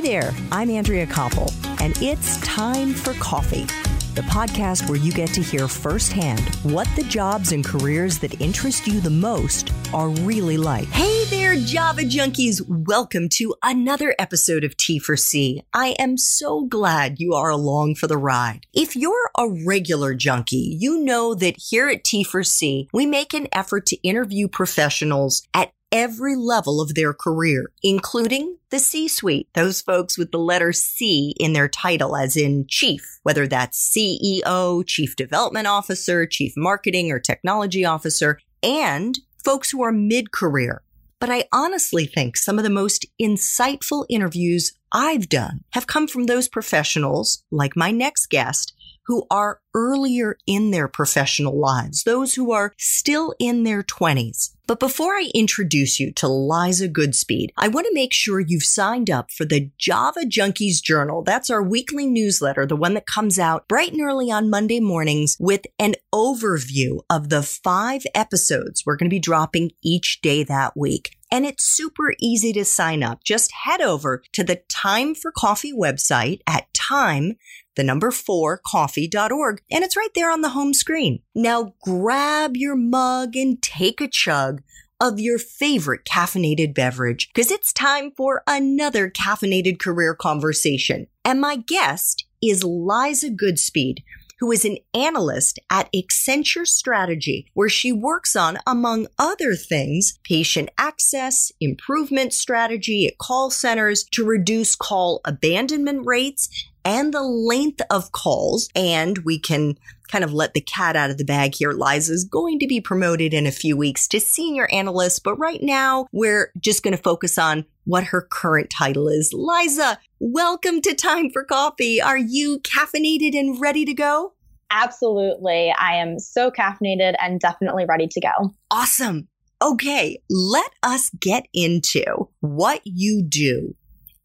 Hi there, I'm Andrea Koppel, and it's time for coffee the podcast where you get to hear firsthand what the jobs and careers that interest you the most are really like. Hey there, Java junkies. Welcome to another episode of T for C. I am so glad you are along for the ride. If you're a regular junkie, you know that here at T for C, we make an effort to interview professionals at every level of their career, including the C suite, those folks with the letter C in their title, as in chief, whether that's CEO, chief development officer, chief marketing or technology officer, and folks who are mid career. But I honestly think some of the most insightful interviews I've done have come from those professionals, like my next guest, who are earlier in their professional lives, those who are still in their 20s. But before I introduce you to Liza Goodspeed, I want to make sure you've signed up for the Java Junkies Journal. That's our weekly newsletter, the one that comes out bright and early on Monday mornings with an overview of the five episodes we're going to be dropping each day that week. And it's super easy to sign up. Just head over to the Time for Coffee website at time the number four coffee.org, and it's right there on the home screen. Now grab your mug and take a chug of your favorite caffeinated beverage because it's time for another caffeinated career conversation. And my guest is Liza Goodspeed, who is an analyst at Accenture Strategy, where she works on, among other things, patient access, improvement strategy at call centers to reduce call abandonment rates and the length of calls. And we can kind of let the cat out of the bag here. Liza is going to be promoted in a few weeks to senior analyst, but right now we're just going to focus on what her current title is. Liza, welcome to Time for Coffee. Are you caffeinated and ready to go? Absolutely. I am so caffeinated and definitely ready to go. Awesome. Okay, let us get into what you do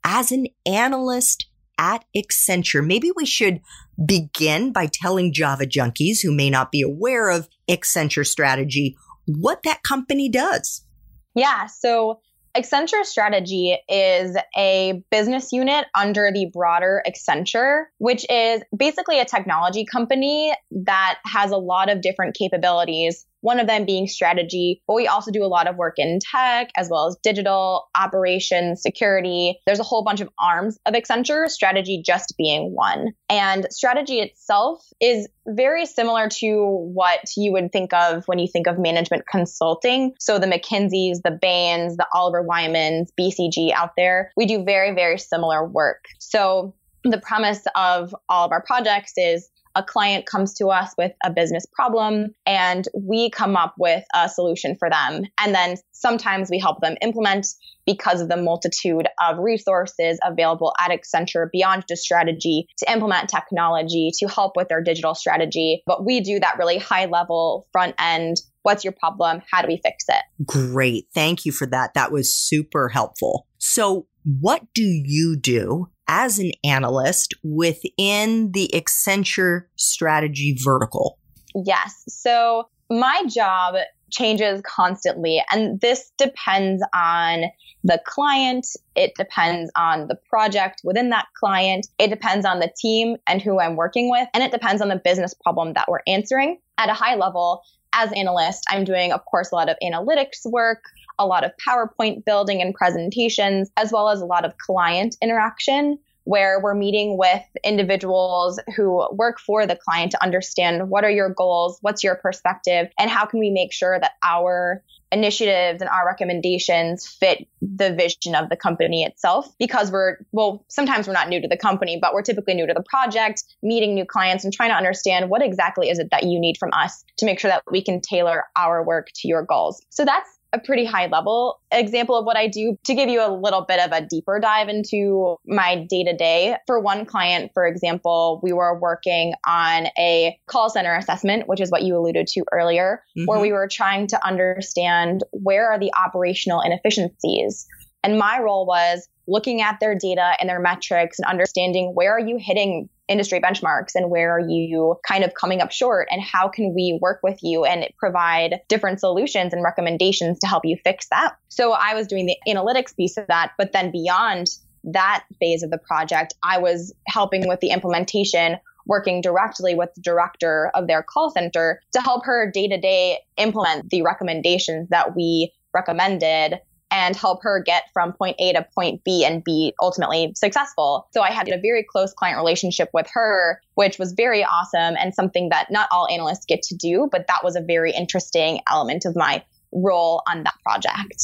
as an analyst at Accenture. Maybe we should begin by telling Java junkies who may not be aware of Accenture strategy what that company does. Yeah. So Accenture Strategy is a business unit under the broader Accenture, which is basically a technology company that has a lot of different capabilities one of them being strategy. But we also do a lot of work in tech as well as digital operations, security. There's a whole bunch of arms of Accenture, strategy just being one. And strategy itself is very similar to what you would think of when you think of management consulting. So the McKinseys, the Bains, the Oliver Wymans, BCG out there, we do very, very similar work. So the premise of all of our projects is a client comes to us with a business problem and we come up with a solution for them. And then sometimes we help them implement because of the multitude of resources available at Accenture beyond just strategy to implement technology to help with their digital strategy. But we do that really high level front end. What's your problem? How do we fix it? Great. Thank you for that. That was super helpful. So what do you do as an analyst within the Accenture strategy vertical? Yes. So my job changes constantly, and this depends on the client. It depends on the project within that client. It depends on the team and who I'm working with. And it depends on the business problem that we're answering. At a high level, as analyst, I'm doing, of course, a lot of analytics work, a lot of PowerPoint building and presentations, as well as a lot of client interaction where we're meeting with individuals who work for the client to understand what are your goals, what's your perspective, and how can we make sure that our initiatives and our recommendations fit the vision of the company itself. Because we're well sometimes we're not new to the company but we're typically new to the project meeting new clients and trying to understand what exactly is it that you need from us to make sure that we can tailor our work to your goals. So that's a pretty high level example of what I do to give you a little bit of a deeper dive into my day to day. For one client, for example, we were working on a call center assessment, which is what you alluded to earlier, mm-hmm. where we were trying to understand where are the operational inefficiencies. And my role was looking at their data and their metrics and understanding where are you hitting industry benchmarks and where are you kind of coming up short and how can we work with you and provide different solutions and recommendations to help you fix that. So I was doing the analytics piece of that, but then beyond that phase of the project, I was helping with the implementation working directly with the director of their call center to help her day to day implement the recommendations that we recommended and help her get from point A to point B and be ultimately successful. So I had a very close client relationship with her, which was very awesome and something that not all analysts get to do, but that was a very interesting element of my role on that project.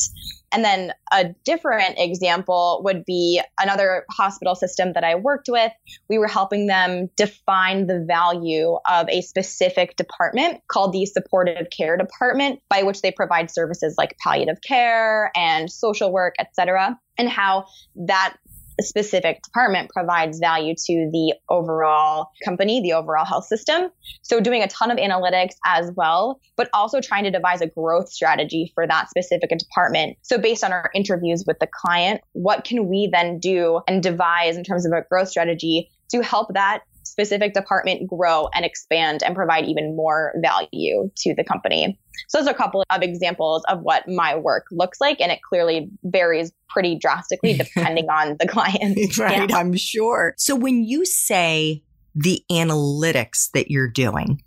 And then a different example would be another hospital system that I worked with. We were helping them define the value of a specific department called the supportive care department, by which they provide services like palliative care and social work, et cetera, and how that specific department provides value to the overall company, the overall health system. So doing a ton of analytics as well, but also trying to devise a growth strategy for that specific department. So based on our interviews with the client, what can we then do and devise in terms of a growth strategy to help that specific department grow and expand and provide even more value to the company. So those are a couple of examples of what my work looks like, and it clearly varies pretty drastically depending on the client. right, yeah. I'm sure. So when you say the analytics that you're doing,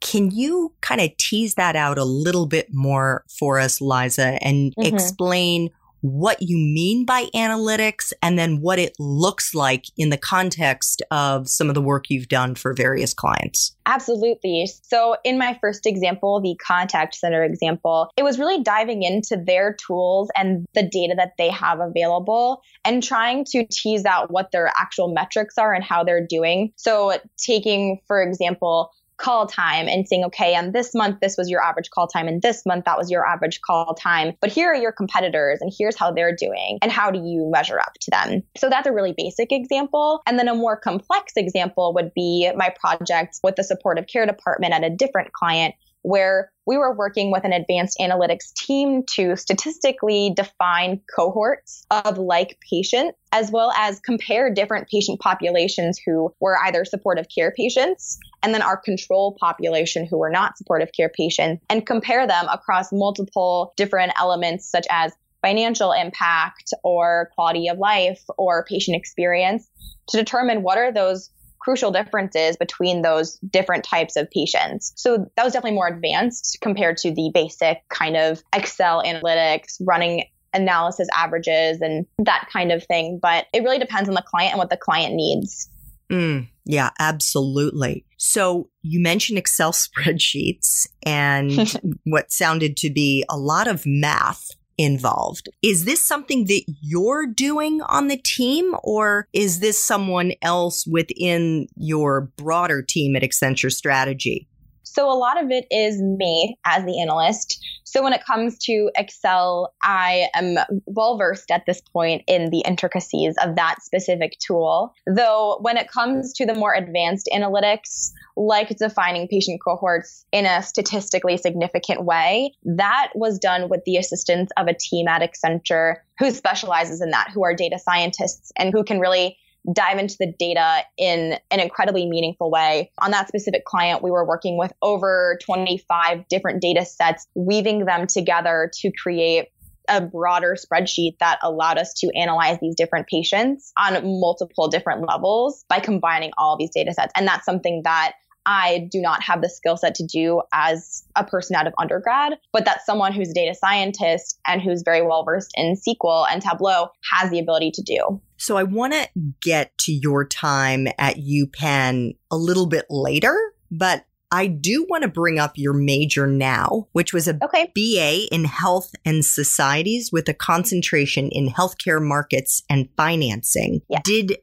can you kind of tease that out a little bit more for us, Liza, and mm-hmm. explain what you mean by analytics and then what it looks like in the context of some of the work you've done for various clients. Absolutely. So, in my first example, the contact center example, it was really diving into their tools and the data that they have available and trying to tease out what their actual metrics are and how they're doing. So, taking, for example, call time and saying, okay, and this month, this was your average call time, and this month, that was your average call time. But here are your competitors, and here's how they're doing, and how do you measure up to them? So that's a really basic example. And then a more complex example would be my project with the supportive care department at a different client where we were working with an advanced analytics team to statistically define cohorts of like patients, as well as compare different patient populations who were either supportive care patients and then our control population who were not supportive care patients and compare them across multiple different elements such as financial impact or quality of life or patient experience to determine what are those crucial differences between those different types of patients. So that was definitely more advanced compared to the basic kind of Excel analytics, running analysis averages and that kind of thing. But it really depends on the client and what the client needs. Mm, yeah, absolutely. So you mentioned Excel spreadsheets and what sounded to be a lot of math involved. Is this something that you're doing on the team or is this someone else within your broader team at Accenture Strategy? So a lot of it is me as the analyst. So when it comes to Excel, I am well versed at this point in the intricacies of that specific tool. Though when it comes to the more advanced analytics, like defining patient cohorts in a statistically significant way. That was done with the assistance of a team at Accenture who specializes in that, who are data scientists and who can really dive into the data in an incredibly meaningful way. On that specific client, we were working with over 25 different data sets, weaving them together to create a broader spreadsheet that allowed us to analyze these different patients on multiple different levels by combining all these data sets. And that's something that I do not have the skill set to do as a person out of undergrad, but that someone who's a data scientist and who's very well versed in SQL and Tableau has the ability to do. So I want to get to your time at UPenn a little bit later, but I do want to bring up your major now, which was a okay. BA in Health and Societies with a concentration in healthcare markets and financing. Yes. Did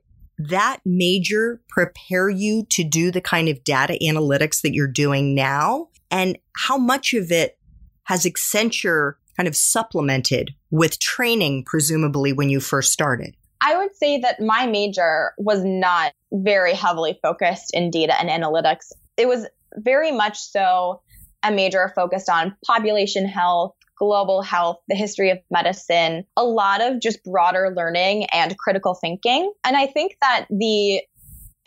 that major prepare you to do the kind of data analytics that you're doing now? And how much of it has Accenture kind of supplemented with training, presumably when you first started? I would say that my major was not very heavily focused in data and analytics. It was very much so a major focused on population health, global health, the history of medicine, a lot of just broader learning and critical thinking. And I think that the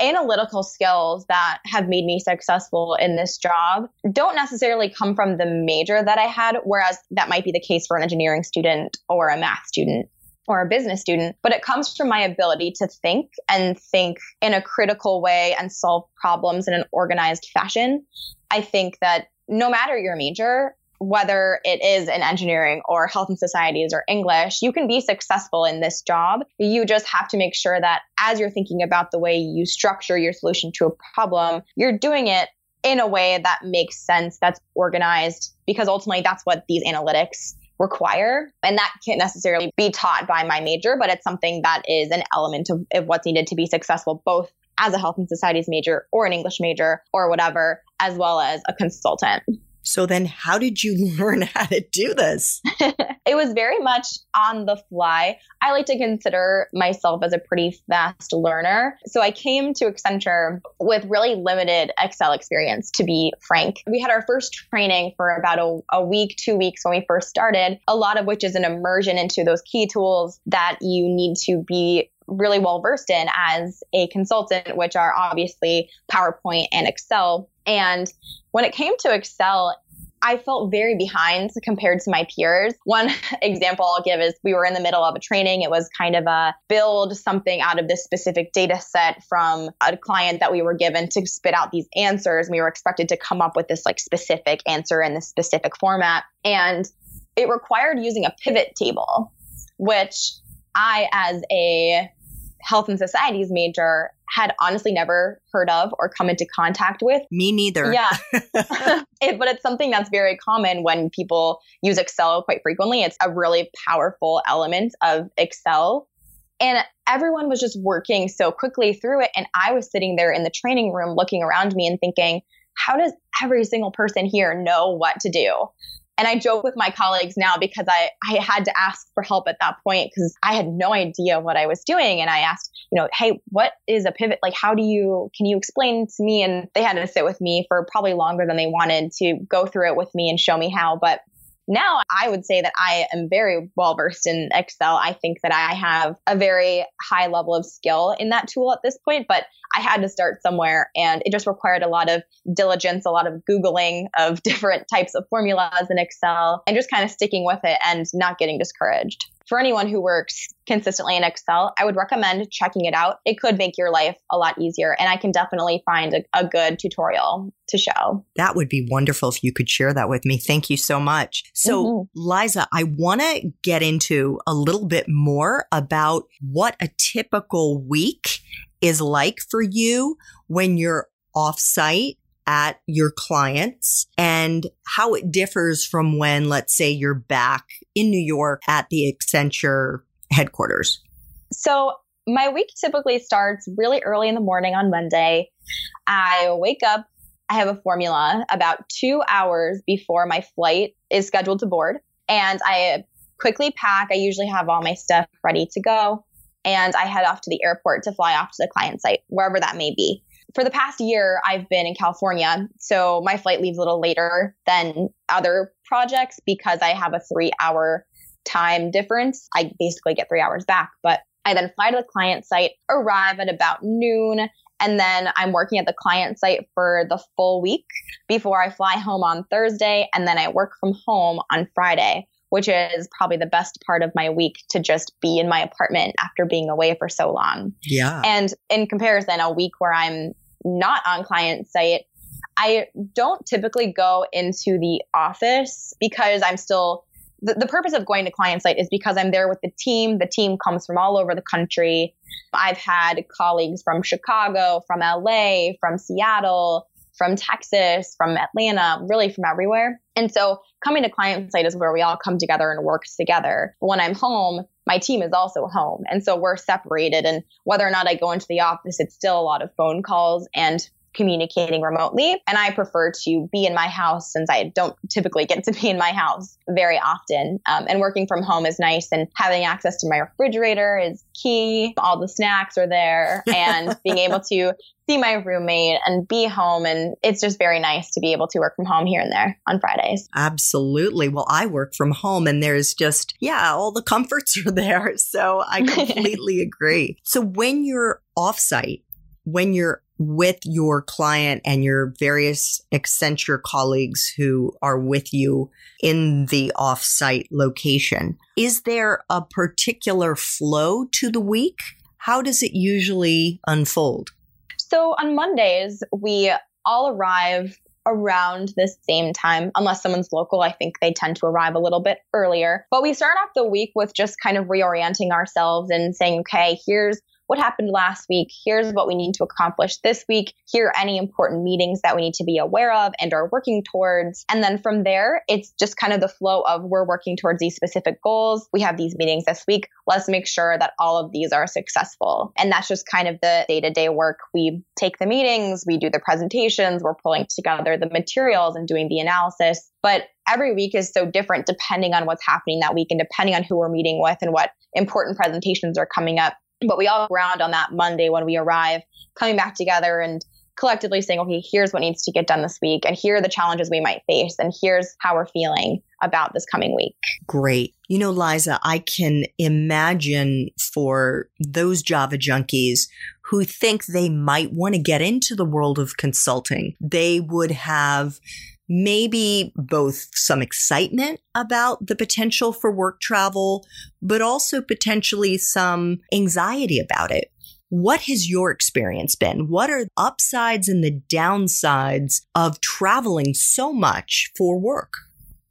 analytical skills that have made me successful in this job don't necessarily come from the major that I had, whereas that might be the case for an engineering student or a math student. or a business student, but it comes from my ability to think and think in a critical way and solve problems in an organized fashion. I think that no matter your major, whether it is in engineering or health and societies or English, you can be successful in this job. You just have to make sure that as you're thinking about the way you structure your solution to a problem, you're doing it in a way that makes sense, that's organized, because ultimately that's what these analytics require. And that can't necessarily be taught by my major, but it's something that is an element of, of what's needed to be successful, both as a health and societies major or an English major or whatever, as well as a consultant. So then how did you learn how to do this? it was very much on the fly. I like to consider myself as a pretty fast learner. So I came to Accenture with really limited Excel experience, to be frank. We had our first training for about a, a week, two weeks when we first started, a lot of which is an immersion into those key tools that you need to be really well versed in as a consultant, which are obviously PowerPoint and Excel. And when it came to Excel, I felt very behind compared to my peers. One example I'll give is we were in the middle of a training. It was kind of a build something out of this specific data set from a client that we were given to spit out these answers. We were expected to come up with this like specific answer in this specific format. And it required using a pivot table, which I, as a health and societies major had honestly never heard of or come into contact with. Me neither. Yeah. it, but it's something that's very common when people use Excel quite frequently. It's a really powerful element of Excel. And everyone was just working so quickly through it. And I was sitting there in the training room looking around me and thinking, how does every single person here know what to do? And I joke with my colleagues now because I, I had to ask for help at that point because I had no idea what I was doing. And I asked, you know, hey, what is a pivot? Like, how do you, can you explain to me? And they had to sit with me for probably longer than they wanted to go through it with me and show me how. But now I would say that I am very well versed in Excel. I think that I have a very high level of skill in that tool at this point, but I had to start somewhere and it just required a lot of diligence, a lot of Googling of different types of formulas in Excel and just kind of sticking with it and not getting discouraged for anyone who works consistently in Excel, I would recommend checking it out. It could make your life a lot easier. And I can definitely find a, a, good tutorial to show. That would be wonderful if you could share that with me. Thank you so much. So, mm-hmm. Liza, I want to get into a little bit more about what a typical week is like for you when you're off site at your clients and how it differs from when, let's say, you're back in New York at the Accenture headquarters? So, my week typically starts really early in the morning on Monday. I wake up, I have a formula about two hours before my flight is scheduled to board, and I quickly pack. I usually have all my stuff ready to go, and I head off to the airport to fly off to the client site, wherever that may be for the past year, I've been in California. So my flight leaves a little later than other projects because I have a three hour time difference. I basically get three hours back, but I then fly to the client site, arrive at about noon, and then I'm working at the client site for the full week before I fly home on Thursday. And then I work from home on Friday, which is probably the best part of my week to just be in my apartment after being away for so long. Yeah. And in comparison, a week where I'm not on client site, I don't typically go into the office because I'm still the, the purpose of going to client site is because I'm there with the team. The team comes from all over the country. I've had colleagues from Chicago, from LA, from Seattle, from Texas, from Atlanta, really from everywhere. And so coming to client site is where we all come together and work together. When I'm home, my team is also home. And so we're separated. And whether or not I go into the office, it's still a lot of phone calls and communicating remotely. And I prefer to be in my house since I don't typically get to be in my house very often. Um, and working from home is nice. And having access to my refrigerator is key. All the snacks are there and being able to see my roommate and be home. And it's just very nice to be able to work from home here and there on Fridays. Absolutely. Well, I work from home and there's just, yeah, all the comforts are there. So I completely agree. So when you're offsite, when you're with your client and your various Accenture colleagues who are with you in the offsite location. Is there a particular flow to the week? How does it usually unfold? So on Mondays, we all arrive around the same time, unless someone's local. I think they tend to arrive a little bit earlier. But we start off the week with just kind of reorienting ourselves and saying, okay, here's what happened last week. Here's what we need to accomplish this week. Here are any important meetings that we need to be aware of and are working towards. And then from there, it's just kind of the flow of we're working towards these specific goals. We have these meetings this week. Let's make sure that all of these are successful. And that's just kind of the day to day work. We take the meetings, we do the presentations, we're pulling together the materials and doing the analysis. But every week is so different depending on what's happening that week and depending on who we're meeting with and what important presentations are coming up. But we all ground on that Monday when we arrive, coming back together and collectively saying, okay, here's what needs to get done this week, and here are the challenges we might face, and here's how we're feeling about this coming week. Great. You know, Liza, I can imagine for those Java junkies who think they might want to get into the world of consulting, they would have maybe both some excitement about the potential for work travel, but also potentially some anxiety about it. What has your experience been? What are the upsides and the downsides of traveling so much for work?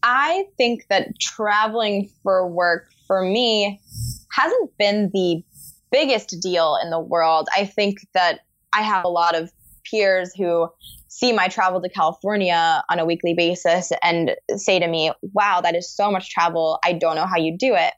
I think that traveling for work for me hasn't been the biggest deal in the world. I think that I have a lot of peers who see my travel to California on a weekly basis and say to me, wow, that is so much travel. I don't know how you do it.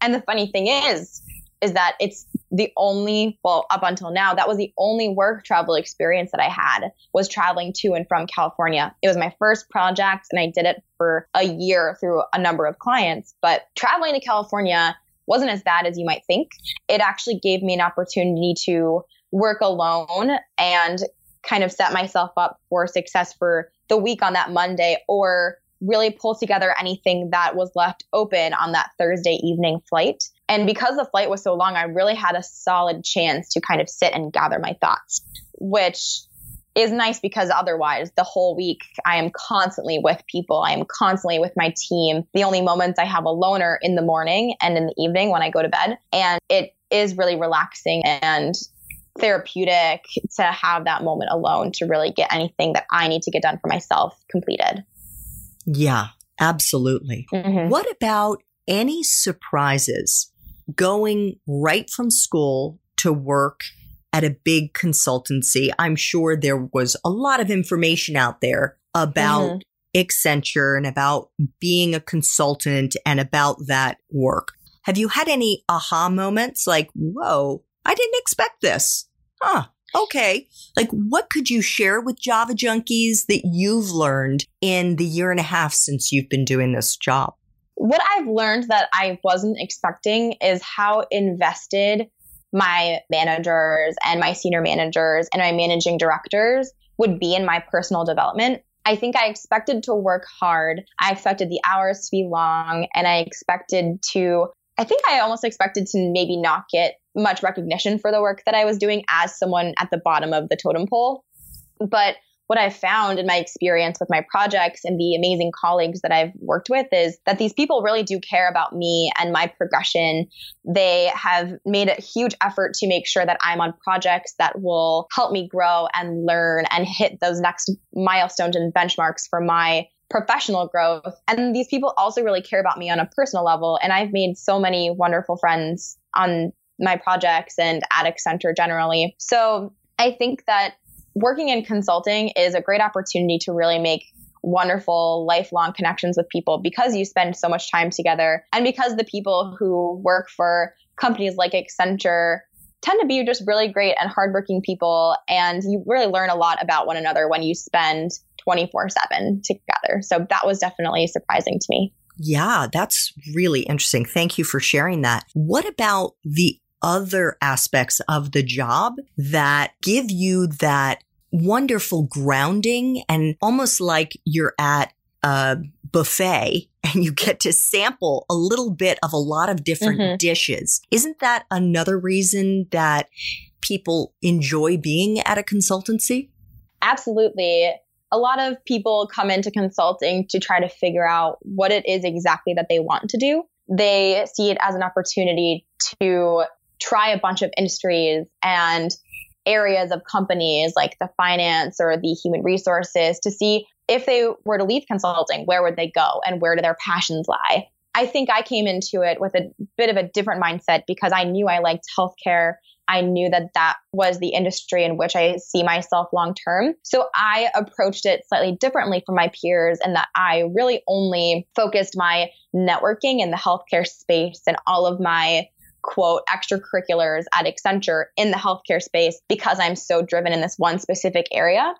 And the funny thing is, is that it's the only, well, up until now, that was the only work travel experience that I had was traveling to and from California. It was my first project and I did it for a year through a number of clients. But traveling to California wasn't as bad as you might think. It actually gave me an opportunity to work alone and kind of set myself up for success for the week on that Monday or really pull together anything that was left open on that Thursday evening flight. And because the flight was so long, I really had a solid chance to kind of sit and gather my thoughts, which is nice because otherwise the whole week I am constantly with people. I am constantly with my team. The only moments I have alone are in the morning and in the evening when I go to bed. And it is really relaxing and therapeutic to have that moment alone to really get anything that I need to get done for myself completed. Yeah, absolutely. Mm-hmm. What about any surprises going right from school to work at a big consultancy? I'm sure there was a lot of information out there about mm-hmm. Accenture and about being a consultant and about that work. Have you had any aha moments like, whoa, I didn't expect this. Huh. Okay. Like, what could you share with Java junkies that you've learned in the year and a half since you've been doing this job? What I've learned that I wasn't expecting is how invested my managers and my senior managers and my managing directors would be in my personal development. I think I expected to work hard. I expected the hours to be long and I expected to I think I almost expected to maybe not get much recognition for the work that I was doing as someone at the bottom of the totem pole. But what I've found in my experience with my projects and the amazing colleagues that I've worked with is that these people really do care about me and my progression. They have made a huge effort to make sure that I'm on projects that will help me grow and learn and hit those next milestones and benchmarks for my professional growth. And these people also really care about me on a personal level. And I've made so many wonderful friends on my projects and at Accenture generally. So I think that working in consulting is a great opportunity to really make wonderful lifelong connections with people because you spend so much time together and because the people who work for companies like Accenture tend to be just really great and hardworking people and you really learn a lot about one another when you spend 24 7 together. So that was definitely surprising to me. Yeah, that's really interesting. Thank you for sharing that. What about the other aspects of the job that give you that wonderful grounding and almost like you're at a buffet and you get to sample a little bit of a lot of different mm-hmm. dishes. Isn't that another reason that people enjoy being at a consultancy? Absolutely. A lot of people come into consulting to try to figure out what it is exactly that they want to do. They see it as an opportunity to try a bunch of industries and areas of companies like the finance or the human resources to see if they were to leave consulting, where would they go and where do their passions lie? I think I came into it with a bit of a different mindset because I knew I liked healthcare. I knew that that was the industry in which I see myself long term. So I approached it slightly differently from my peers and that I really only focused my networking in the healthcare space and all of my quote extracurriculars at Accenture in the healthcare space because I'm so driven in this one specific area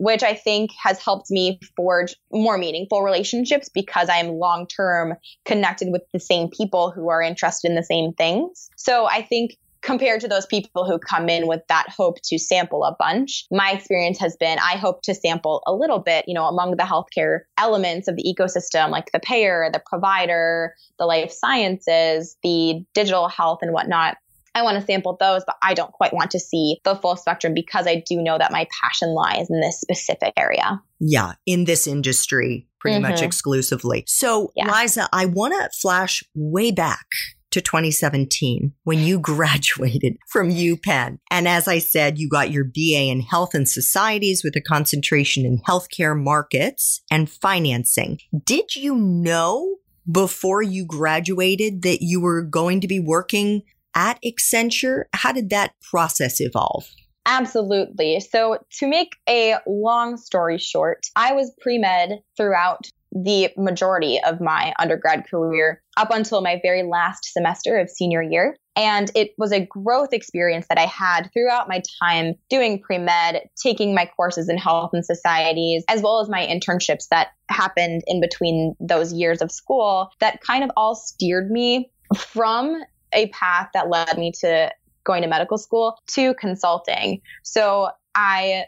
which I think has helped me forge more meaningful relationships because I'm long term connected with the same people who are interested in the same things. So I think compared to those people who come in with that hope to sample a bunch, my experience has been I hope to sample a little bit, you know, among the healthcare elements of the ecosystem, like the payer, the provider, the life sciences, the digital health, and whatnot. I want to sample those, but I don't quite want to see the full spectrum because I do know that my passion lies in this specific area. Yeah, in this industry, pretty mm-hmm. much exclusively. So, yeah. Liza, I want to flash way back to 2017 when you graduated from UPenn. And as I said, you got your BA in Health and Societies with a concentration in healthcare markets and financing. Did you know before you graduated that you were going to be working at Accenture? How did that process evolve? Absolutely. So, to make a long story short, I was pre med throughout the majority of my undergrad career up until my very last semester of senior year. And it was a growth experience that I had throughout my time doing pre med, taking my courses in health and societies, as well as my internships that happened in between those years of school that kind of all steered me from a path that led me to going to medical school to consulting. So I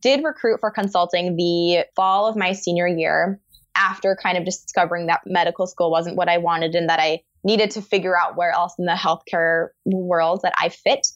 did recruit for consulting the fall of my senior year after kind of discovering that medical school wasn't what I wanted and that I needed to figure out where else in the healthcare world that I fit.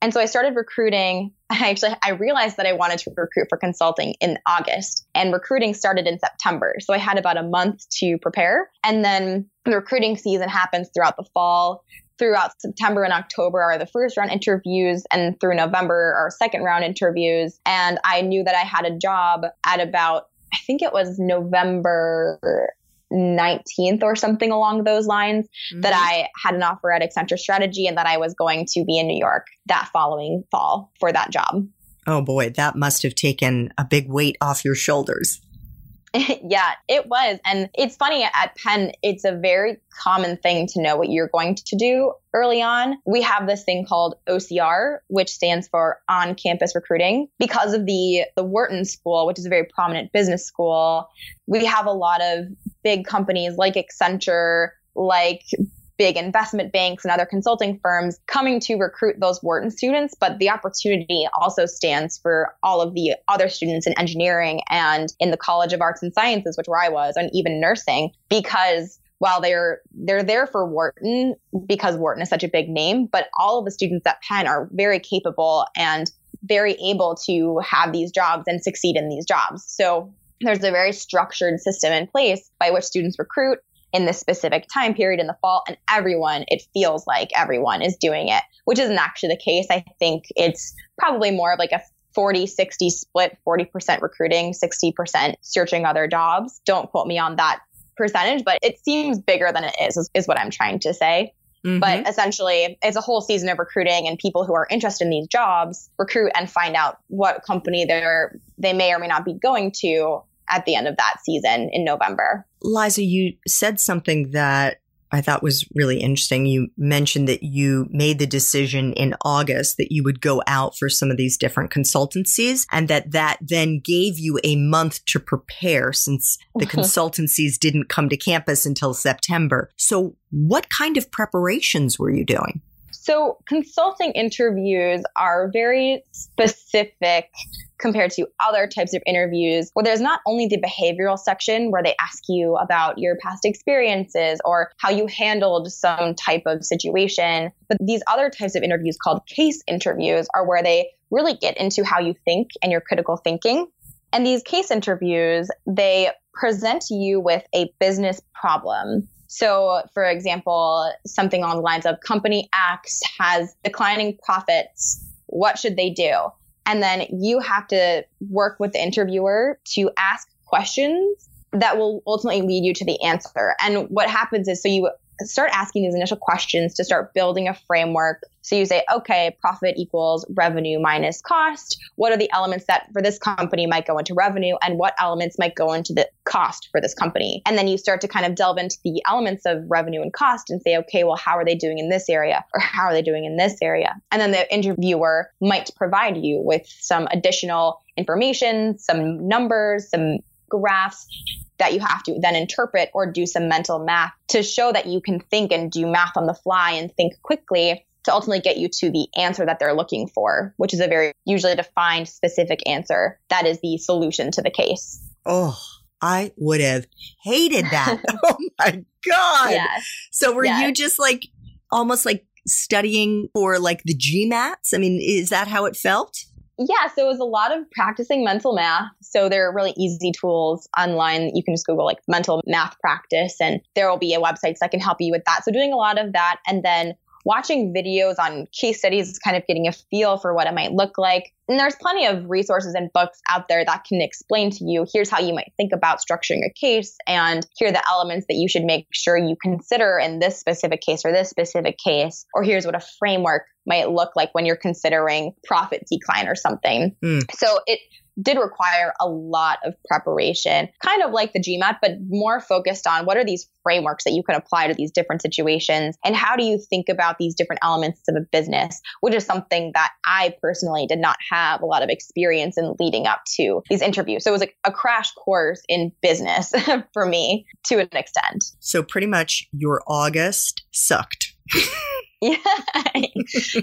And so I started recruiting. I actually I realized that I wanted to recruit for consulting in August and recruiting started in September. So I had about a month to prepare. And then the recruiting season happens throughout the fall throughout September and October are the first round interviews, and through November are second round interviews. And I knew that I had a job at about, I think it was November 19th or something along those lines mm-hmm. that I had an offer at Accenture Strategy and that I was going to be in New York that following fall for that job. Oh boy, that must have taken a big weight off your shoulders. yeah, it was. And it's funny at Penn, it's a very common thing to know what you're going to do early on. We have this thing called OCR, which stands for on campus recruiting. Because of the, the Wharton School, which is a very prominent business school, we have a lot of big companies like Accenture, like big investment banks and other consulting firms coming to recruit those Wharton students, but the opportunity also stands for all of the other students in engineering and in the College of Arts and Sciences, which where I was, and even nursing, because while they're they're there for Wharton because Wharton is such a big name, but all of the students at Penn are very capable and very able to have these jobs and succeed in these jobs. So there's a very structured system in place by which students recruit in this specific time period in the fall and everyone it feels like everyone is doing it which isn't actually the case. I think it's probably more of like a 40 60 split 40% recruiting 60% searching other jobs. Don't quote me on that percentage but it seems bigger than it is is, is what i'm trying to say. Mm-hmm. but essentially it's a whole season of recruiting and people who are interested in these jobs recruit and find out what company they're they may or may not be going to at the end of that season in November. Liza, you said something that I thought was really interesting. You mentioned that you made the decision in August that you would go out for some of these different consultancies and that that then gave you a month to prepare since the consultancies didn't come to campus until September. So what kind of preparations were you doing? So, consulting interviews are very specific compared to other types of interviews where there's not only the behavioral section where they ask you about your past experiences or how you handled some type of situation, but these other types of interviews called case interviews are where they really get into how you think and your critical thinking. And these case interviews, they present you with a business problem. So, for example, something on the lines of company X has declining profits. What should they do? And then you have to work with the interviewer to ask questions that will ultimately lead you to the answer. And what happens is so you start asking these initial questions to start building a framework. So you say, okay, profit equals revenue minus cost. What are the elements that for this company might go into revenue and what elements might go into the cost for this company? And then you start to kind of delve into the elements of revenue and cost and say, okay, well, how are they doing in this area or how are they doing in this area? And then the interviewer might provide you with some additional information, some numbers, some graphs that you have to then interpret or do some mental math to show that you can think and do math on the fly and think quickly to ultimately get you to the answer that they're looking for, which is a very usually defined specific answer that is the solution to the case. Oh, I would have hated that. oh my God. Yes. So were Yes. you just like almost like studying for like the GMATs? I mean, is that how it felt? Yeah, so it was a lot of practicing mental math. So there are really easy tools online. You can just Google like mental math practice, and there will be a website that can help you with that. So doing a lot of that, and then watching videos on case studies, kind of getting a feel for what it might look like. And there's plenty of resources and books out there that can explain to you here's how you might think about structuring a case, and here are the elements that you should make sure you consider in this specific case or this specific case, or here's what a framework might look like when you're considering profit decline or something. Hmm. So it did require a lot of preparation, kind of like the GMAT, but more focused on what are these frameworks that you can apply to these different situations and how do you think about these different elements of a business, which is something that I personally did not have a lot of experience in leading up to these interviews. So it was like a crash course in business for me to an extent. So pretty much your August sucked. Yeah.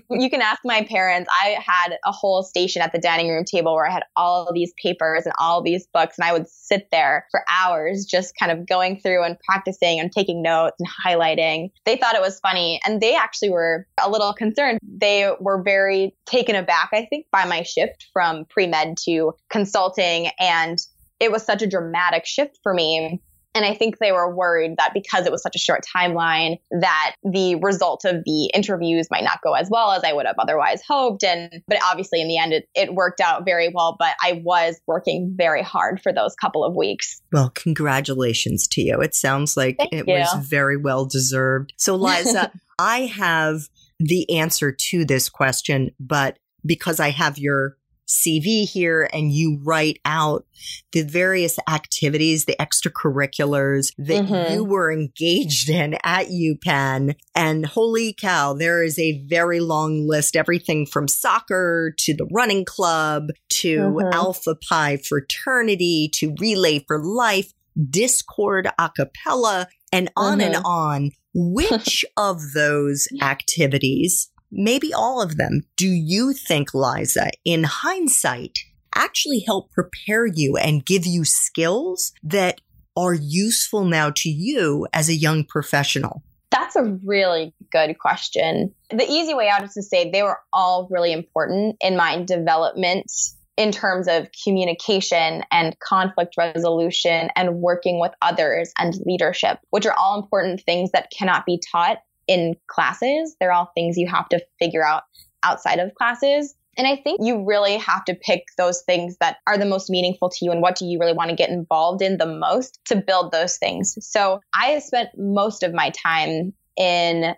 you can ask my parents. I had a whole station at the dining room table where I had all of these papers and all these books, and I would sit there for hours just kind of going through and practicing and taking notes and highlighting. They thought it was funny, and they actually were a little concerned. They were very taken aback, I think, by my shift from pre med to consulting. And it was such a dramatic shift for me and I think they were worried that because it was such a short timeline, that the result of the interviews might not go as well as I would have otherwise hoped. And but obviously in the end it, it worked out very well. But I was working very hard for those couple of weeks. Well, congratulations to you. It sounds like Thank it you. was very well deserved. So, Liza, I have the answer to this question, but because I have your CV here and you write out the various activities, the extracurriculars that Mhm. you were engaged in at UPenn. And holy cow, there is a very long list, everything from soccer to the running club to Mhm. Alpha Pi fraternity to Relay for Life, Dischord a cappella, and on and Mhm. on. Which of those activities, maybe all of them, do you think, Liza, in hindsight, actually help prepare you and give you skills that are useful now to you as a young professional? That's a really good question. The easy way out is to say they were all really important in my development in terms of communication and conflict resolution and working with others and leadership, which are all important things that cannot be taught in classes. They're all things you have to figure out outside of classes. And I think you really have to pick those things that are the most meaningful to you and what do you really want to get involved in the most to build those things. So I spent most of my time in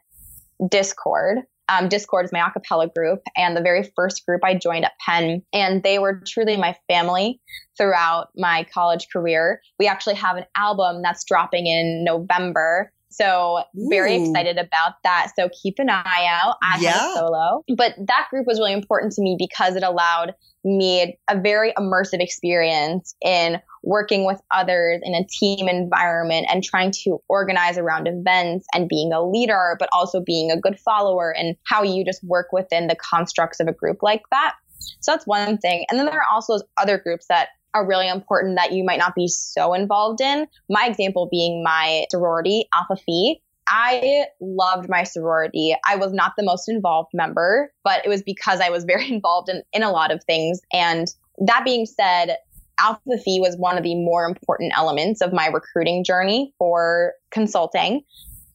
Dischord. Um, Dischord is my a cappella group, and the very first group I joined at Penn, and they were truly my family throughout my college career. We actually have an album that's dropping in November So very Ooh. excited about that. So keep an eye out. I had Yeah. a solo, but that group was really important to me because it allowed me a very immersive experience in working with others in a team environment and trying to organize around events and being a leader, but also being a good follower and how you just work within the constructs of a group like that. So that's one thing. And then there are also those other groups that are really important that you might not be so involved in. My example being my sorority, Alpha Phi. I loved my sorority. I was not the most involved member, but it was because I was very involved in, in a lot of things. And that being said, Alpha Phi was one of the more important elements of my recruiting journey for consulting.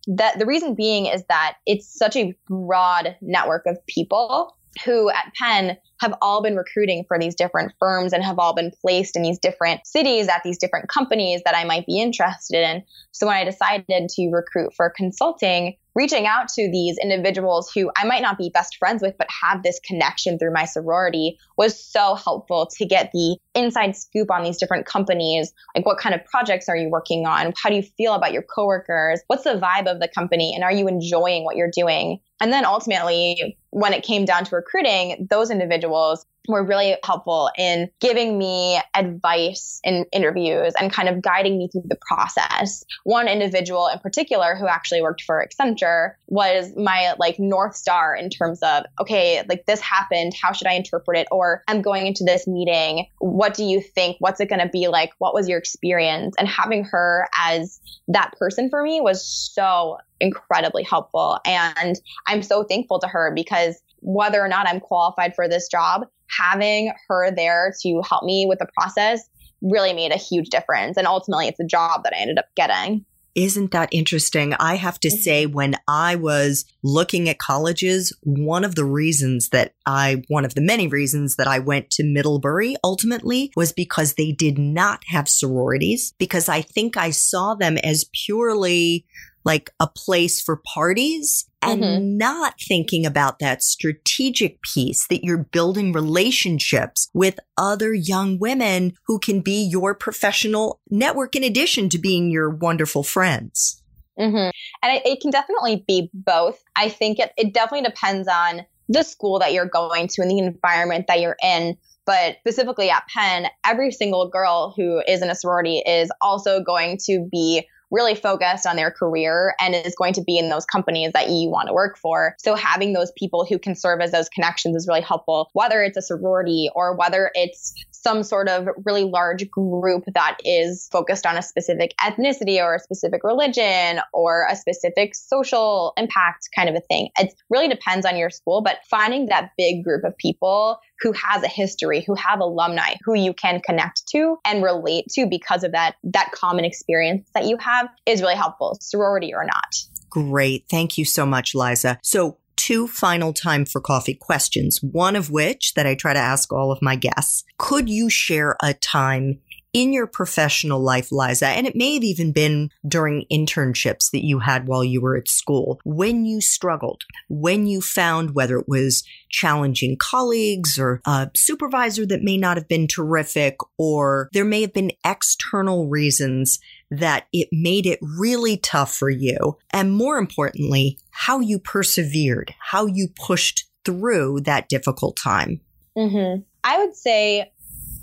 That the reason being is that it's such a broad network of people who at Penn have all been recruiting for these different firms and have all been placed in these different cities at these different companies that I might be interested in. So when I decided to recruit for consulting, reaching out to these individuals who I might not be best friends with, but have this connection through my sorority was so helpful to get the inside scoop on these different companies. Like, what kind of projects are you working on? How do you feel about your coworkers? What's the vibe of the company? And are you enjoying what you're doing? And then ultimately, when it came down to recruiting, those individuals were really helpful in giving me advice in interviews and kind of guiding me through the process. One individual in particular who actually worked for Accenture was my like North Star in terms of, okay, like this happened. How should I interpret it? Or I'm going into this meeting. What do you think? What's it going to be like? What was your experience? And having her as that person for me was so incredibly helpful. And I'm so thankful to her because whether or not I'm qualified for this job, having her there to help me with the process really made a huge difference. And ultimately, it's a job that I ended up getting. Isn't that interesting? I have to mm-hmm. say, when I was looking at colleges, one of the reasons that I, one of the many reasons that I went to Middlebury ultimately was because they did not have sororities, because I think I saw them as purely like a place for parties and Mhm. not thinking about that strategic piece that you're building relationships with other young women who can be your professional network in addition to being your wonderful friends. Mm-hmm. And it, it can definitely be both. I think it, it definitely depends on the school that you're going to and the environment that you're in. But specifically at Penn, every single girl who is in a sorority is also going to be really focused on their career and is going to be in those companies that you want to work for. So having those people who can serve as those connections is really helpful, whether it's a sorority or whether it's some sort of really large group that is focused on a specific ethnicity or a specific religion or a specific social impact kind of a thing. It really depends on your school, but finding that big group of people who has a history, who have alumni, who you can connect to and relate to because of that that common experience that you have is really helpful, sorority or not. Great. Thank you so much, Liza. So, two final time for coffee questions, one of which that I try to ask all of my guests. Could you share a time in your professional life, Liza, and it may have even been during internships that you had while you were at school, when you struggled, when you found whether it was challenging colleagues or a supervisor that may not have been terrific, or there may have been external reasons that it made it really tough for you. And more importantly, how you persevered, how you pushed through that difficult time. Mm-hmm. I would say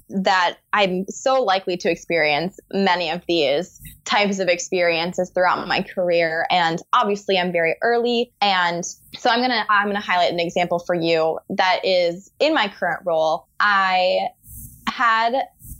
that I'm so likely to experience many of these types of experiences throughout my career and obviously I'm very early and so I'm going to I'm going to highlight an example for you that is in my current role I had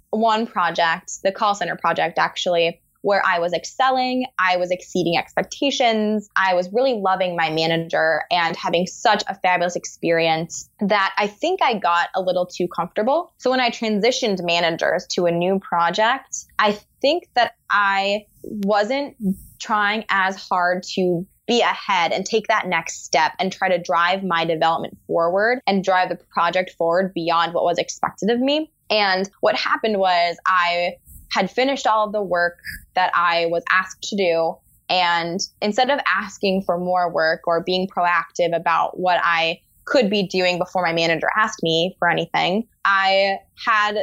one project the call center project actually where I was excelling, I was exceeding expectations, I was really loving my manager and having such a fabulous experience that I think I got a little too comfortable. So when I transitioned managers to a new project, I think that I wasn't trying as hard to be ahead and take that next step and try to drive my development forward and drive the project forward beyond what was expected of me. And what happened was I had finished all of the work that I was asked to do. And instead of asking for more work or being proactive about what I could be doing before my manager asked me for anything, I had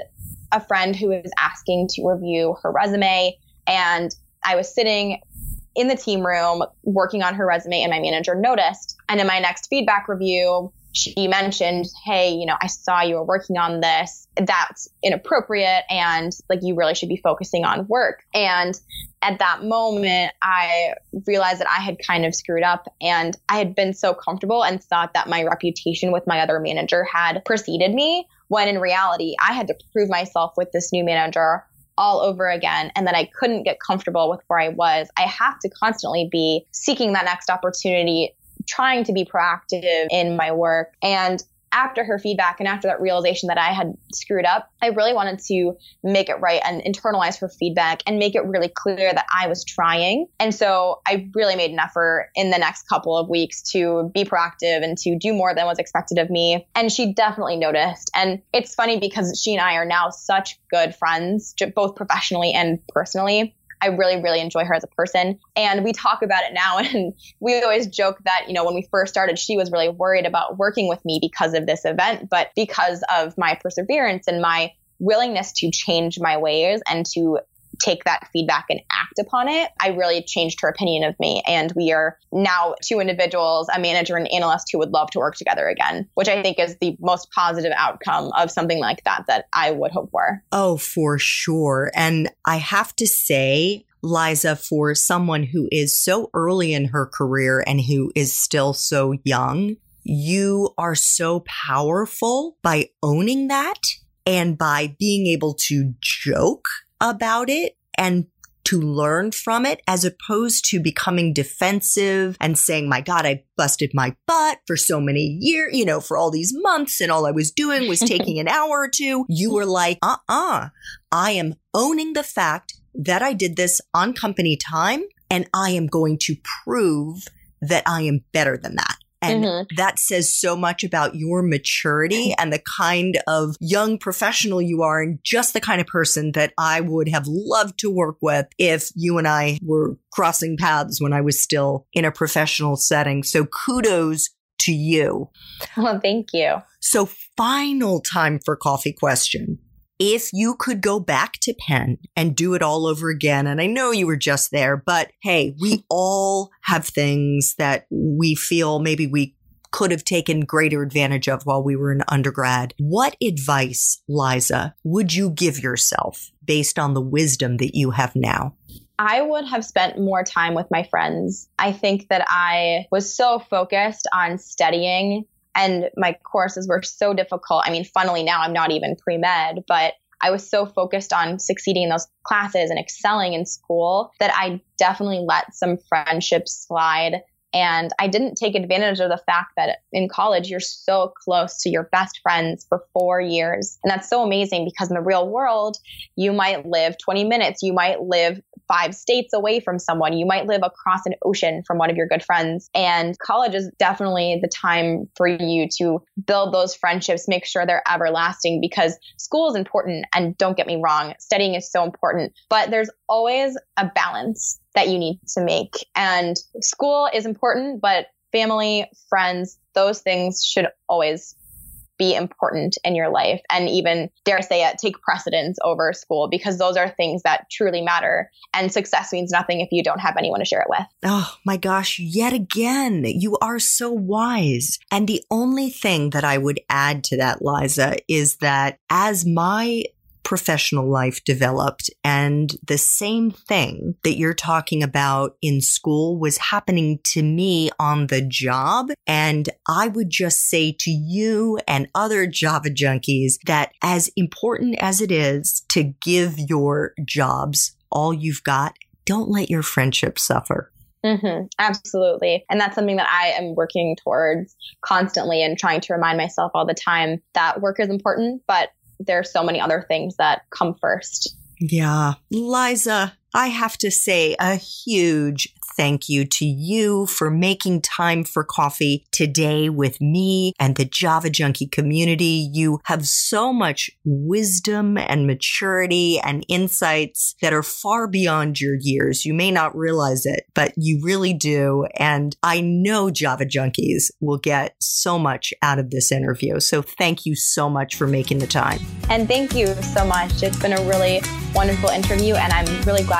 a friend who was asking to review her resume. And I was sitting in the team room working on her resume, and my manager noticed. And in my next feedback review, she mentioned, Hey, you know, I saw you were working on this. That's inappropriate. And like, you really should be focusing on work. And at that moment, I realized that I had kind of screwed up and I had been so comfortable and thought that my reputation with my other manager had preceded me. When in reality, I had to prove myself with this new manager all over again and that I couldn't get comfortable with where I was. I have to constantly be seeking that next opportunity trying to be proactive in my work. And after her feedback and after that realization that I had screwed up, I really wanted to make it right and internalize her feedback and make it really clear that I was trying. And so I really made an effort in the next couple of weeks to be proactive and to do more than was expected of me. And she definitely noticed. And it's funny because she and I are now such good friends, both professionally and personally. I really, really enjoy her as a person. And we talk about it now. And we always joke that, you know, when we first started, she was really worried about working with me because of this event. But because of my perseverance and my willingness to change my ways and to take that feedback and act upon it, I really changed her opinion of me. And we are now two individuals, a manager and analyst who would love to work together again, which I think is the most positive outcome of something like that that I would hope for. Oh, for sure. And I have to say, Liza, for someone who is so early in her career and who is still so young, you are so powerful by owning that and by being able to joke about it and to learn from it as opposed to becoming defensive and saying, my God, I busted my butt for so many years, you know, for all these months and all I was doing was taking an hour or two. You were like, uh uh-uh, uh, I am owning the fact that I did this on company time and I am going to prove that I am better than that. And mm-hmm. that says so much about your maturity and the kind of young professional you are and just the kind of person that I would have loved to work with if you and I were crossing paths when I was still in a professional setting. So kudos to you. Well, thank you. So final time for coffee question if you could go back to Penn and do it all over again, and I know you were just there, but hey, we all have things that we feel maybe we could have taken greater advantage of while we were in undergrad. What advice, Liza, would you give yourself based on the wisdom that you have now? I would have spent more time with my friends. I think that I was so focused on studying and my courses were so difficult. I mean, funnily now I'm not even pre med, but I was so focused on succeeding in those classes and excelling in school that I definitely let some friendships slide and I didn't take advantage of the fact that in college, you're so close to your best friends for four years. And that's so amazing because in the real world, you might live 20 minutes, you might live five states away from someone, you might live across an ocean from one of your good friends. And college is definitely the time for you to build those friendships, make sure they're everlasting because school is important. And don't get me wrong, studying is so important, but there's always a balance that you need to make. And school is important, but family, friends, those things should always be important in your life and even dare say it take precedence over school because those are things that truly matter and success means nothing if you don't have anyone to share it with. Oh my gosh, yet again, you are so wise. And the only thing that I would add to that Liza is that as my professional life developed. And the same thing that you're talking about in school was happening to me on the job. And I would just say to you and other Java junkies that as important as it is to give your jobs all you've got, don't let your friendship suffer. Mm-hmm, absolutely. And that's something that I am working towards constantly and trying to remind myself all the time that work is important, but there's so many other things that come first. Yeah. Liza, I have to say a huge thank you to you for making time for coffee today with me and the Java Junkie community. You have so much wisdom and maturity and insights that are far beyond your years. You may not realize it, but you really do. And I know Java Junkies will get so much out of this interview. So thank you so much for making the time. And thank you so much. It's been a really wonderful interview, and I'm really glad